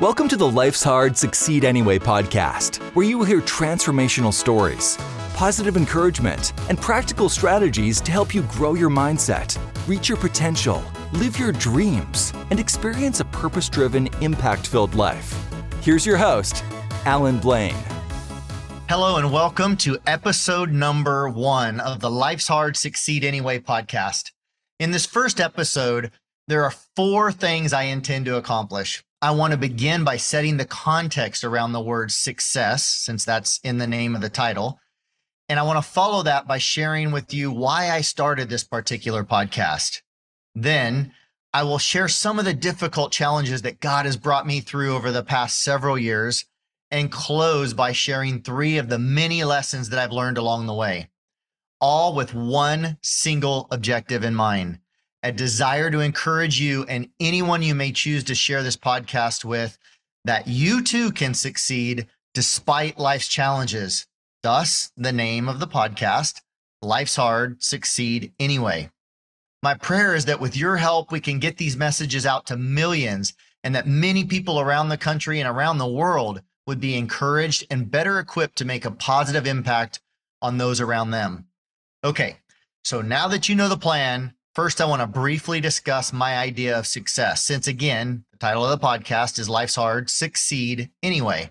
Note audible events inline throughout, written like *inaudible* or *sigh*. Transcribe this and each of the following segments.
Welcome to the Life's Hard, Succeed Anyway podcast, where you will hear transformational stories, positive encouragement, and practical strategies to help you grow your mindset, reach your potential, live your dreams, and experience a purpose driven, impact filled life. Here's your host, Allan Blain. Hello, and welcome to episode number one of the Life's Hard, Succeed Anyway podcast. In this first episode, there are four things I intend to accomplish. I want to begin by setting the context around the word success, since that's in the name of the title. And I want to follow that by sharing with you why I started this particular podcast. Then I will share some of the difficult challenges that God has brought me through over the past several years and close by sharing three of the many lessons that I've learned along the way, all with one single objective in mind a desire to encourage you and anyone you may choose to share this podcast with that you too can succeed despite life's challenges. Thus, the name of the podcast, Life's Hard, Succeed Anyway. My prayer is that with your help, we can get these messages out to millions and that many people around the country and around the world would be encouraged and better equipped to make a positive impact on those around them. Okay, so now that you know the plan, First, I want to briefly discuss my idea of success, since again, the title of the podcast is Life's Hard, Succeed Anyway.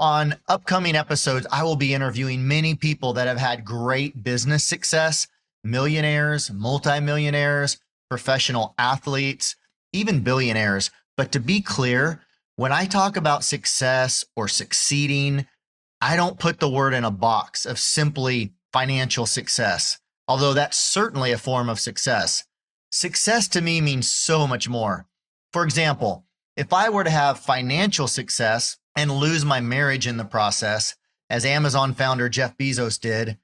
On upcoming episodes, I will be interviewing many people that have had great business success millionaires, multimillionaires, professional athletes, even billionaires. But to be clear, when I talk about success or succeeding, I don't put the word in a box of simply financial success although that's certainly a form of success. Success to me means so much more. For example, if I were to have financial success and lose my marriage in the process, as Amazon founder Jeff Bezos did,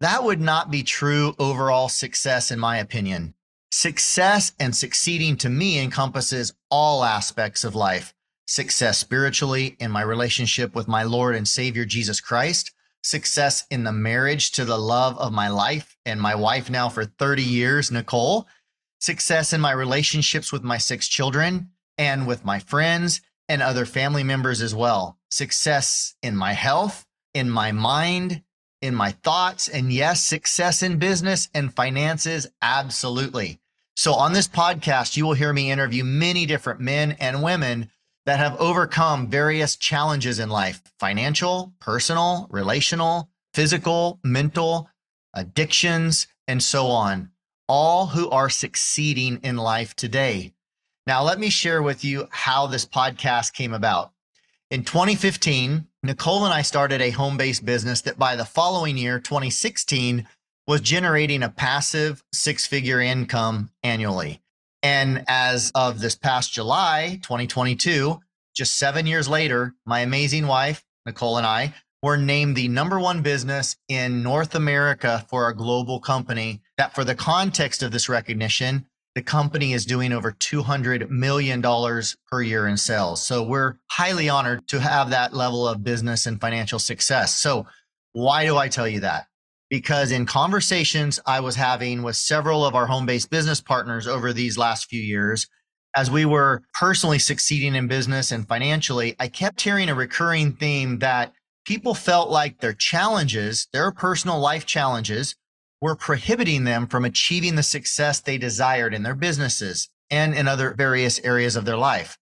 that would not be true overall success, in my opinion. Success and succeeding to me encompasses all aspects of life success spiritually in my relationship with my Lord and Savior Jesus Christ, success in the marriage to the love of my life and my wife now for 30 years, Nicole, success in my relationships with my six children and with my friends and other family members as well, success in my health, in my mind, in my thoughts, and yes, success in business and finances. Absolutely. So, on this podcast, you will hear me interview many different men and women that have overcome various challenges in life financial, personal, relational, physical, mental, addictions, and so on, all who are succeeding in life today. Now, let me share with you how this podcast came about. In 2015, Nicole and I started a home based business that by the following year, 2016, was generating a passive six figure income annually. And as of this past July 2022, just seven years later, my amazing wife, Nicole, and I were named the number one business in North America for a global company. That, for the context of this recognition, the company is doing over $200 million per year in sales. So we're highly honored to have that level of business and financial success. So, why do I tell you that? Because in conversations I was having with several of our home based business partners over these last few years, as we were personally succeeding in business and financially, I kept hearing a recurring theme that people felt like their challenges, their personal life challenges, were prohibiting them from achieving the success they desired in their businesses and in other various areas of their life.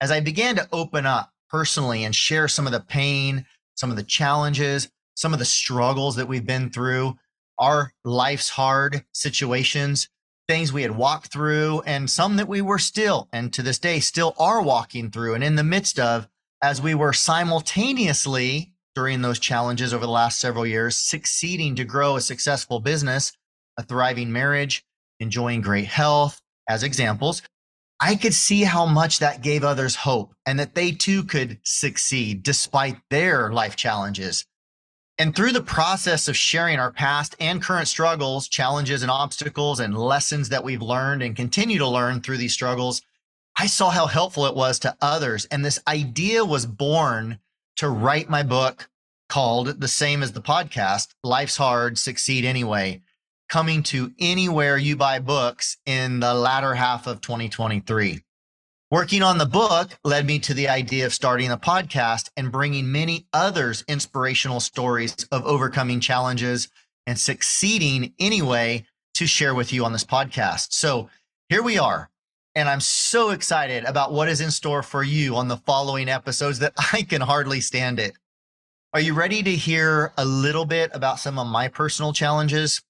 As I began to open up personally and share some of the pain, some of the challenges, some of the struggles that we've been through, our life's hard situations, things we had walked through, and some that we were still, and to this day, still are walking through and in the midst of as we were simultaneously during those challenges over the last several years, succeeding to grow a successful business, a thriving marriage, enjoying great health, as examples. I could see how much that gave others hope and that they too could succeed despite their life challenges. And through the process of sharing our past and current struggles, challenges and obstacles and lessons that we've learned and continue to learn through these struggles, I saw how helpful it was to others. And this idea was born to write my book called the same as the podcast, Life's Hard, Succeed Anyway, coming to anywhere you buy books in the latter half of 2023. Working on the book led me to the idea of starting a podcast and bringing many others inspirational stories of overcoming challenges and succeeding anyway to share with you on this podcast. So here we are. And I'm so excited about what is in store for you on the following episodes that *laughs* I can hardly stand it. Are you ready to hear a little bit about some of my personal challenges?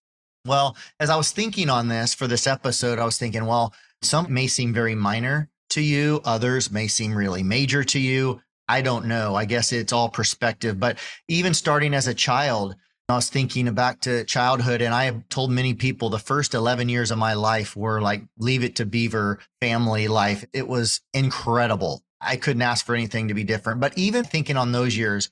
Well, as I was thinking on this for this episode, I was thinking, well, some may seem very minor to you, others may seem really major to you. I don't know. I guess it's all perspective. But even starting as a child, I was thinking back to childhood, and I have told many people the first 11 years of my life were like leave it to beaver family life. It was incredible. I couldn't ask for anything to be different. But even thinking on those years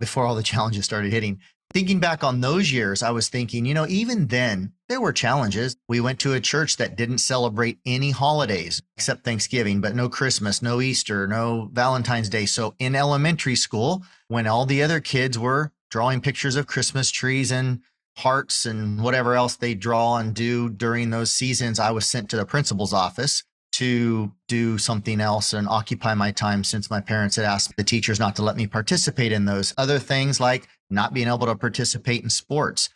before all the *laughs* challenges started hitting, thinking back on those years, I was thinking, you know, even then there were challenges. We went to a church that didn't celebrate any holidays except Thanksgiving, but no Christmas, no Easter, no Valentine's Day. So in elementary school, when all the other kids were drawing pictures of Christmas trees and hearts and whatever else they draw and do during those seasons, I was sent to the principal's office to do something else and occupy my time since my parents had asked the teachers not to let me participate in those other things like not being able to participate in sports.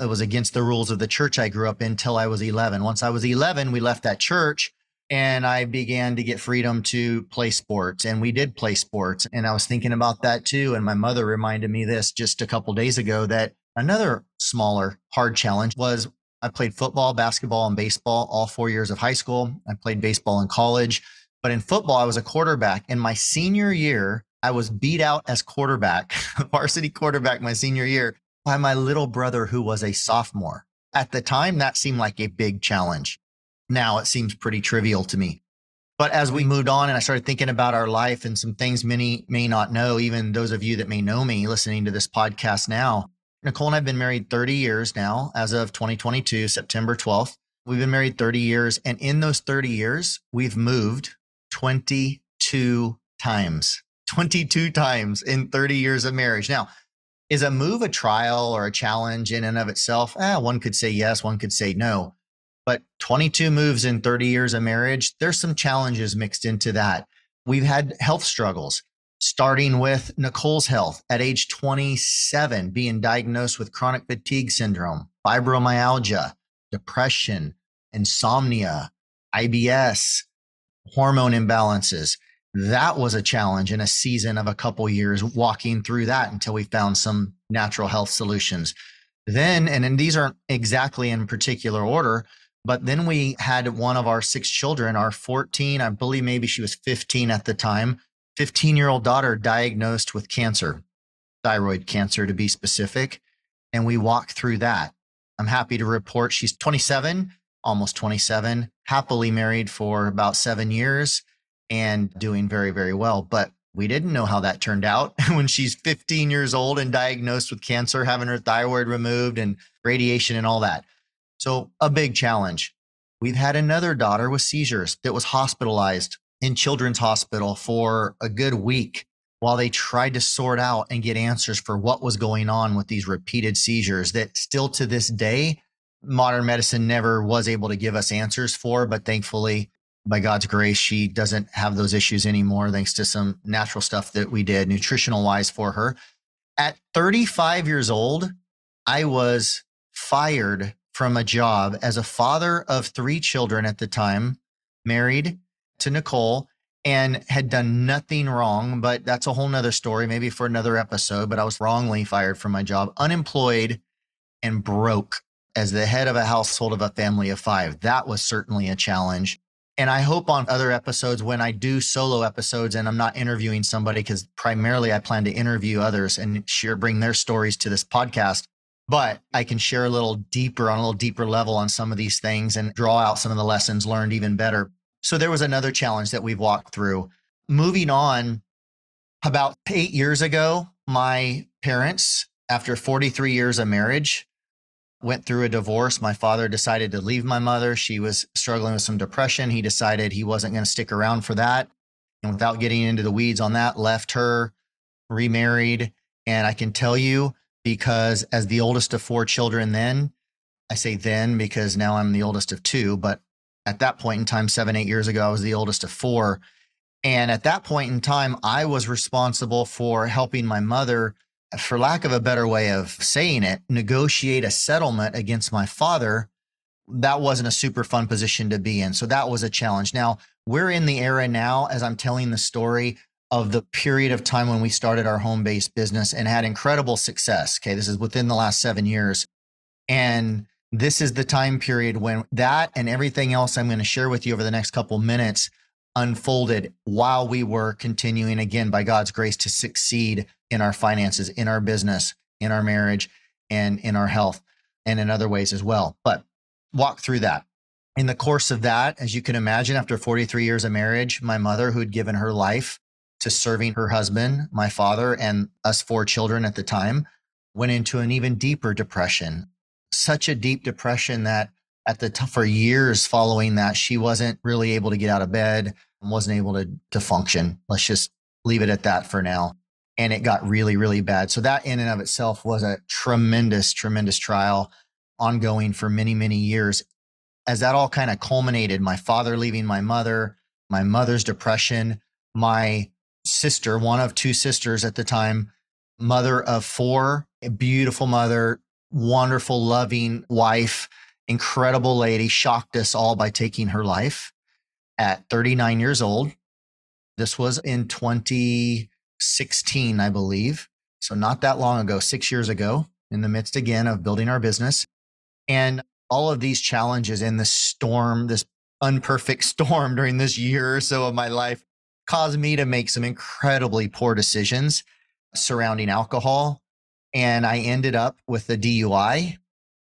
It was against the rules of the church I grew up in until I was 11. Once I was 11, we left that church and I began to get freedom to play sports. And we did play sports. And I was thinking about that too. And my mother reminded me this just a couple days ago that another smaller hard challenge was I played football, basketball, and baseball all four years of high school. I played baseball in college. But in football, I was a quarterback. In my senior year, I was beat out as quarterback, *laughs* varsity quarterback my senior year by my little brother who was a sophomore. At the time, that seemed like a big challenge. Now it seems pretty trivial to me. But as we moved on and I started thinking about our life and some things many may not know, even those of you that may know me listening to this podcast now, Nicole and I have been married 30 years now, as of 2022, September 12th. We've been married 30 years. And in those 30 years, we've moved 22 times. 22 times in 30 years of marriage. Now, is a move a trial or a challenge in and of itself? Eh, one could say yes, one could say no. But 22 moves in 30 years of marriage, there's some challenges mixed into that. We've had health struggles, starting with Nicole's health at age 27, being diagnosed with chronic fatigue syndrome, fibromyalgia, depression, insomnia, IBS, hormone imbalances. That was a challenge in a season of a couple years walking through that until we found some natural health solutions. Then and, and these aren't exactly in particular order but then we had one of our six children our 14 i believe maybe she was 15 at the time 15 year old daughter diagnosed with cancer thyroid cancer to be specific and we walked through that i'm happy to report she's 27 almost 27 happily married for about seven years and doing very, very well. But we didn't know how that turned out *laughs* when she's 15 years old and diagnosed with cancer, having her thyroid removed and radiation and all that. So, a big challenge. We've had another daughter with seizures that was hospitalized in Children's Hospital for a good week while they tried to sort out and get answers for what was going on with these repeated seizures that still to this day, modern medicine never was able to give us answers for. But thankfully, by God's grace, she doesn't have those issues anymore, thanks to some natural stuff that we did nutritional wise for her. At 35 years old, I was fired from a job as a father of three children at the time, married to Nicole, and had done nothing wrong. But that's a whole nother story, maybe for another episode. But I was wrongly fired from my job, unemployed and broke as the head of a household of a family of five. That was certainly a challenge. And I hope on other episodes, when I do solo episodes and I'm not interviewing somebody, because primarily I plan to interview others and share, bring their stories to this podcast. But I can share a little deeper on a little deeper level on some of these things and draw out some of the lessons learned even better. So there was another challenge that we've walked through. Moving on, about eight years ago, my parents, after 43 years of marriage, went through a divorce. My father decided to leave my mother. She was struggling with some depression. He decided he wasn't going to stick around for that. And without getting into the weeds on that, left her, remarried. And I can tell you, because as the oldest of four children, then I say then because now I'm the oldest of two, but at that point in time, seven, eight years ago, I was the oldest of four. And at that point in time, I was responsible for helping my mother, for lack of a better way of saying it, negotiate a settlement against my father. That wasn't a super fun position to be in. So that was a challenge. Now, we're in the era now, as I'm telling the story of the period of time when we started our home based business and had incredible success. Okay. This is within the last seven years. And this is the time period when that and everything else I'm going to share with you over the next couple minutes unfolded while we were continuing again by God's grace to succeed in our finances, in our business, in our marriage, and in our health, and in other ways as well. But walk through that. In the course of that, as you can imagine, after 43 years of marriage, my mother, who'd given her life to serving her husband, my father, and us four children at the time, went into an even deeper depression. Such a deep depression that at the t- for years following that she wasn't really able to get out of bed and wasn't able to to function. Let's just leave it at that for now. And it got really really bad. So that in and of itself was a tremendous tremendous trial ongoing for many many years. As that all kind of culminated my father leaving my mother my mother's depression my sister one of two sisters at the time mother of four a beautiful mother wonderful loving wife incredible lady, shocked us all by taking her life at 39 years old. This was in 2016, I believe. So, not that long ago, six years ago, in the midst again of building our business. And all of these challenges in this storm, this unperfect *laughs* storm during this year or so of my life, caused me to make some incredibly poor decisions surrounding alcohol. And I ended up with a DUI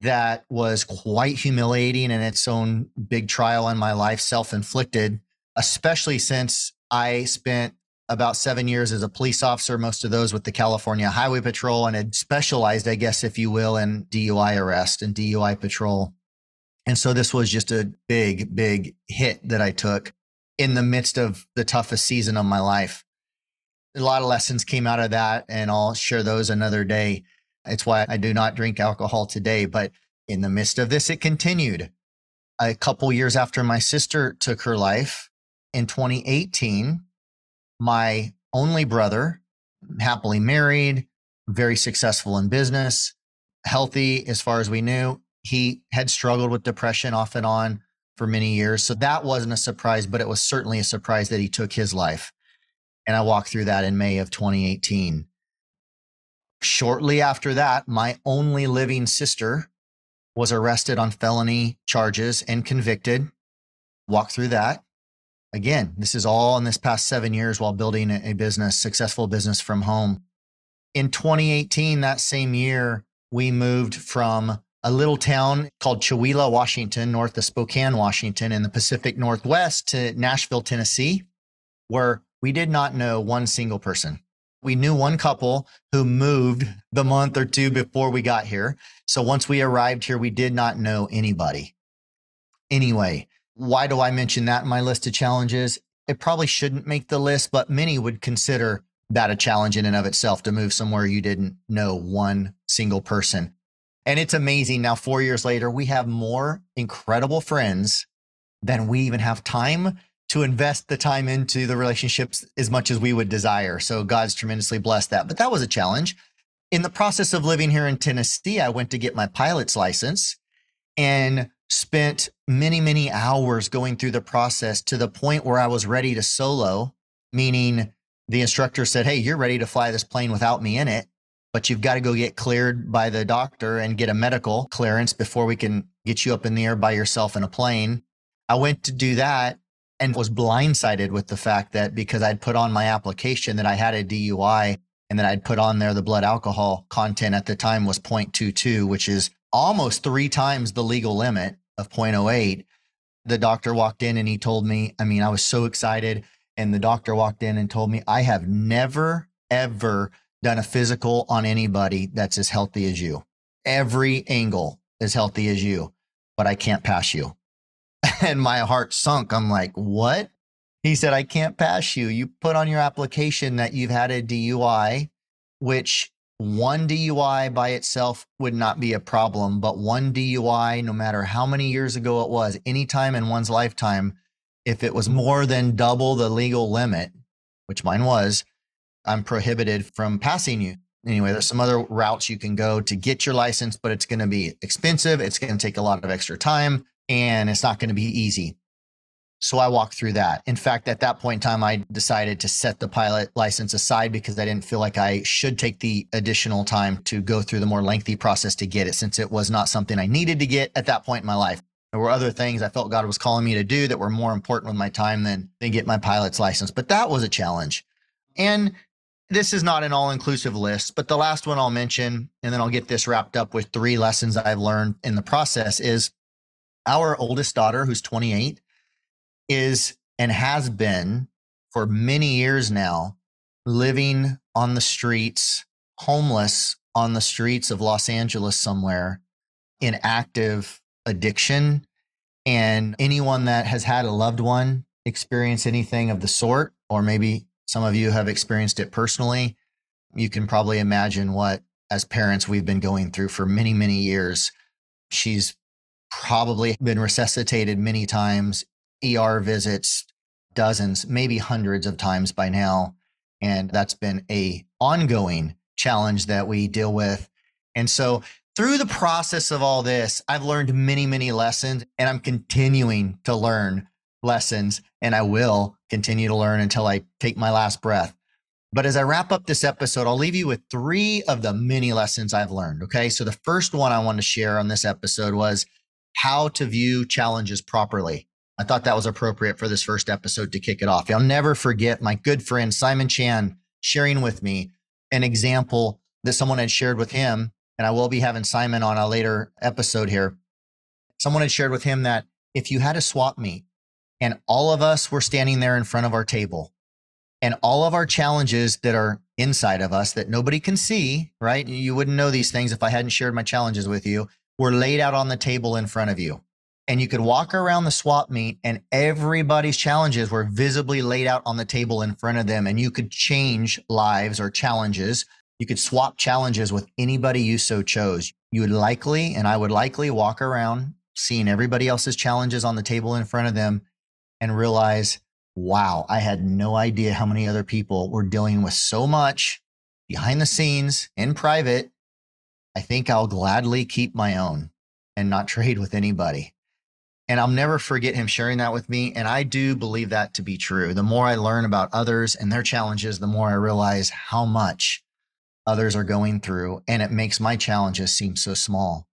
that was quite humiliating in its own big trial in my life, self inflicted, especially since I spent about seven years as a police officer, most of those with the California Highway Patrol, and had specialized, I guess, if you will, in DUI arrest and DUI patrol. And so this was just a big, big hit that I took in the midst of the toughest season of my life. A lot of lessons came out of that, and I'll share those another day. It's why I do not drink alcohol today. But in the midst of this, it continued. A couple years after my sister took her life in 2018, my only brother, happily married, very successful in business, healthy as far as we knew, he had struggled with depression off and on for many years. So that wasn't a surprise, but it was certainly a surprise that he took his life. And I walked through that in May of 2018. Shortly after that, my only living sister was arrested on felony charges and convicted. Walk through that. Again, this is all in this past seven years while building a business, successful business from home. In 2018, that same year, we moved from a little town called Chewelah, Washington, north of Spokane, Washington, in the Pacific Northwest to Nashville, Tennessee, where we did not know one single person. We knew one couple who moved the month or two before we got here. So once we arrived here, we did not know anybody. Anyway, why do I mention that in my list of challenges? It probably shouldn't make the list, but many would consider that a challenge in and of itself to move somewhere you didn't know one single person. And it's amazing now, four years later, we have more incredible friends than we even have time to invest the time into the relationships as much as we would desire. So God's tremendously blessed that. But that was a challenge. In the process of living here in Tennessee, I went to get my pilot's license and spent many, many hours going through the process to the point where I was ready to solo, meaning the instructor said, Hey, you're ready to fly this plane without me in it, but you've got to go get cleared by the doctor and get a medical clearance before we can get you up in the air by yourself in a plane. I went to do that and was blindsided with the fact that because I'd put on my application that I had a DUI and that I'd put on there the blood alcohol content at the time was 0.22, which is almost three times the legal limit of 0.08. The doctor walked in and he told me, I mean, I was so excited. And the doctor walked in and told me, I have never, ever done a physical on anybody that's as healthy as you. Every angle as healthy as you, but I can't pass you. *laughs* and my heart sunk. I'm like, what? He said, I can't pass you. You put on your application that you've had a DUI, which one DUI by itself would not be a problem, but one DUI, no matter how many years ago it was, anytime in one's lifetime, if it was more than double the legal limit, which mine was, I'm prohibited from passing you. Anyway, there's some other routes you can go to get your license, but it's going to be expensive. It's going to take a lot of extra time and it's not going to be easy. So I walked through that. In fact, at that point in time, I decided to set the pilot license aside because I didn't feel like I should take the additional time to go through the more lengthy process to get it, since it was not something I needed to get at that point in my life. There were other things I felt God was calling me to do that were more important with my time than, than get my pilot's license. But that was a challenge. And this is not an all inclusive list, but the last one I'll mention, and then I'll get this wrapped up with three lessons I've learned in the process is our oldest daughter, who's 28, is and has been for many years now living on the streets, homeless on the streets of Los Angeles somewhere in active addiction. And anyone that has had a loved one experience anything of the sort, or maybe some of you have experienced it personally, you can probably imagine what, as parents, we've been going through for many, many years. She's probably been resuscitated many times, ER visits, dozens, maybe hundreds of times by now. And that's been a ongoing challenge that we deal with. And so through the process of all this, I've learned many, many lessons and I'm continuing to learn lessons and I will continue to learn until I take my last breath. But as I wrap up this episode, I'll leave you with three of the many lessons I've learned. Okay. So the first one I want to share on this episode was how to view challenges properly. I thought that was appropriate for this first episode to kick it off. I'll never forget my good friend Simon Chan sharing with me an example that someone had shared with him. And I will be having Simon on a later episode here. Someone had shared with him that if you had a swap meet and all of us were standing there in front of our table and all of our challenges that are inside of us that nobody can see, right? You wouldn't know these things if I hadn't shared my challenges with you were laid out on the table in front of you. And you could walk around the swap meet and everybody's challenges were visibly laid out on the table in front of them. And you could change lives or challenges. You could swap challenges with anybody you so chose. You would likely, and I would likely walk around seeing everybody else's challenges on the table in front of them and realize, wow, I had no idea how many other people were dealing with so much behind the scenes in private I think I'll gladly keep my own and not *laughs* trade with anybody. And I'll never forget him sharing that with me. And I do believe that to be true. The more I learn about others and their challenges, the more I realize how much others are going through. And it makes my challenges seem so small.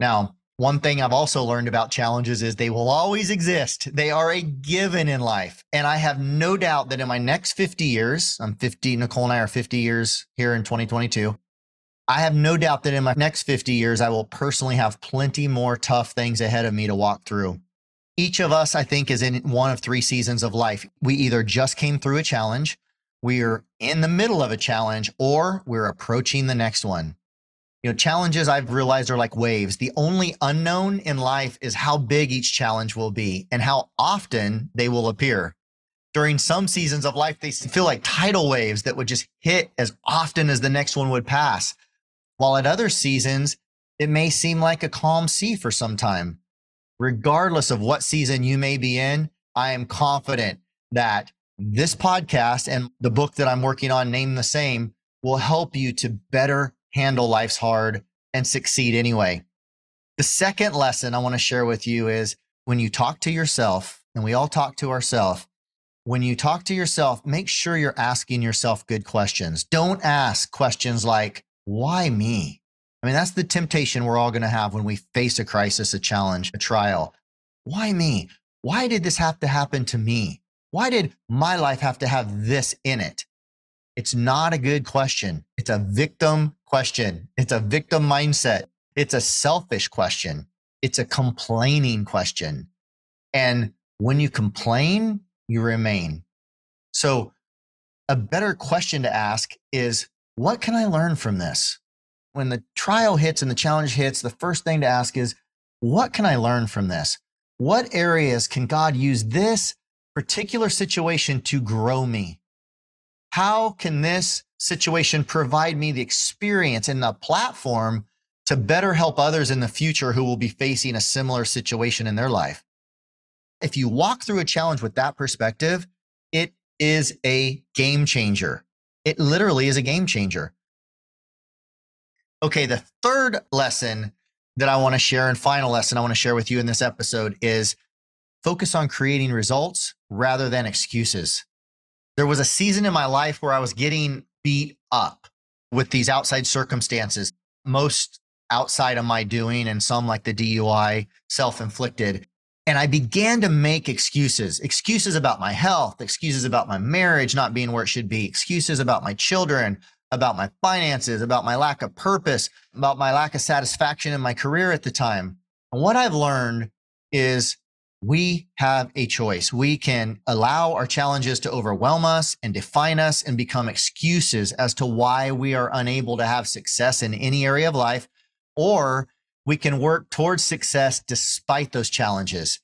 Now, one thing I've also learned about challenges is they will always exist. They are a given in life. And I have no doubt that in my next 50 years, I'm 50, Nicole and I are 50 years here in 2022. I have no doubt that in my next 50 years, I will personally have plenty more tough things ahead of me to walk through. Each of us, I think, is in one of three seasons of life. We either just came through a challenge, we're in the middle of a challenge, or we're approaching the next one. You know, challenges I've realized are like waves. The only unknown in life is how big each challenge will be and how often they will appear. During some seasons of life, they feel like tidal waves that would just hit as often as the next one would pass. While at other seasons, it may seem like a calm sea for some time. Regardless of what season you may be in, I am confident that this podcast and the book that I'm working on, named the same, will help you to better handle life's hard and succeed anyway. The second lesson I want to share with you is when you talk to yourself, and we all talk to ourselves, when you talk to yourself, make sure you're asking yourself good questions. Don't ask questions like, why me? I mean, that's the temptation we're all going to have when we face a crisis, a challenge, a trial. Why me? Why did this have to happen to me? Why did my life have to have this in it? It's not a good question. It's a victim question. It's a victim mindset. It's a selfish question. It's a complaining question. And when you complain, you remain. So, a better question to ask is what can I learn from this? When the trial hits and the challenge hits, the first thing to ask is, what can I learn from this? What areas can God use this particular situation to grow me? How can this situation provide me the experience and the platform to better help others in the future who will be facing a similar situation in their life? if you walk through a challenge with that perspective, it is a game changer. It literally is a game changer. Okay, the third lesson that I want to share and final lesson I want to share with you in this episode is focus on creating results rather than excuses. There was a season in my life where I was getting beat up with these outside circumstances, most outside of my doing, and some like the DUI, self inflicted. And I began to make excuses, excuses about my health, excuses about my marriage not being where it should be, excuses about my children, about my finances, about my lack of purpose, about my lack of satisfaction in my career at the time. And what I've learned is we have a choice. We can allow our challenges to overwhelm us and define us and become excuses as to why we are unable to have success in any area of life, or we can work towards success despite those challenges.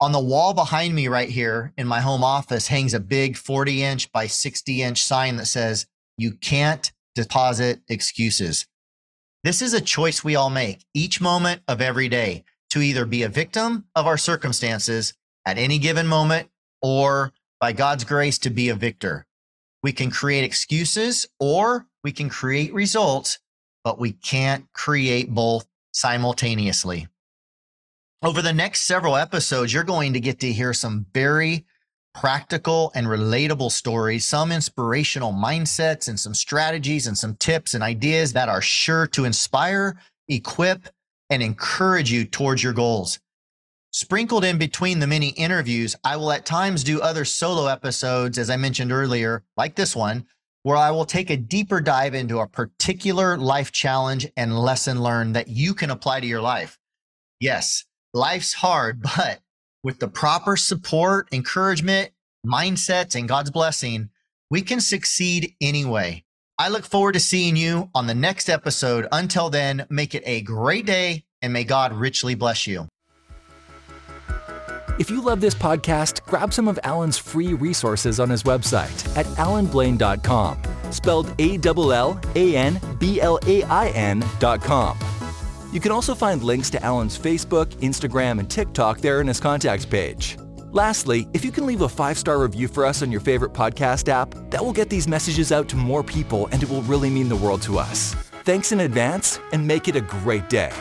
On the wall behind me, right here in my home office, hangs a big 40 inch by 60 inch sign that says, You can't deposit excuses. This is a choice we all make each moment of every day to either be a victim of our circumstances at any given moment or by God's grace to be a victor. We can create excuses or we can create results, but we can't create both simultaneously. Over the next several episodes, you're going to get to hear some very practical and relatable stories, some inspirational mindsets, and some strategies and some tips and ideas that are sure to inspire, equip, and encourage you towards your goals. Sprinkled in between the many interviews, I will at times do other solo episodes, as I mentioned earlier, like this one, where I will take a deeper dive into a particular life challenge and lesson learned that you can apply to your life. Yes, life's hard, *laughs* but with the proper support, encouragement, mindsets, and God's blessing, we can succeed anyway. I look forward to seeing you on the next episode. Until then, make it a great day and may God richly bless you. If you love this podcast, grab some of Allan's free resources on his website at allanblain.com, spelled A L L A N B L A I N.com. You can also find links to Allan's Facebook, Instagram, and TikTok there in his contacts page. Lastly, if you can leave a five star review for us on your favorite podcast app, that will get these messages out to more people and it will really mean the world to us. Thanks in advance and make it a great day.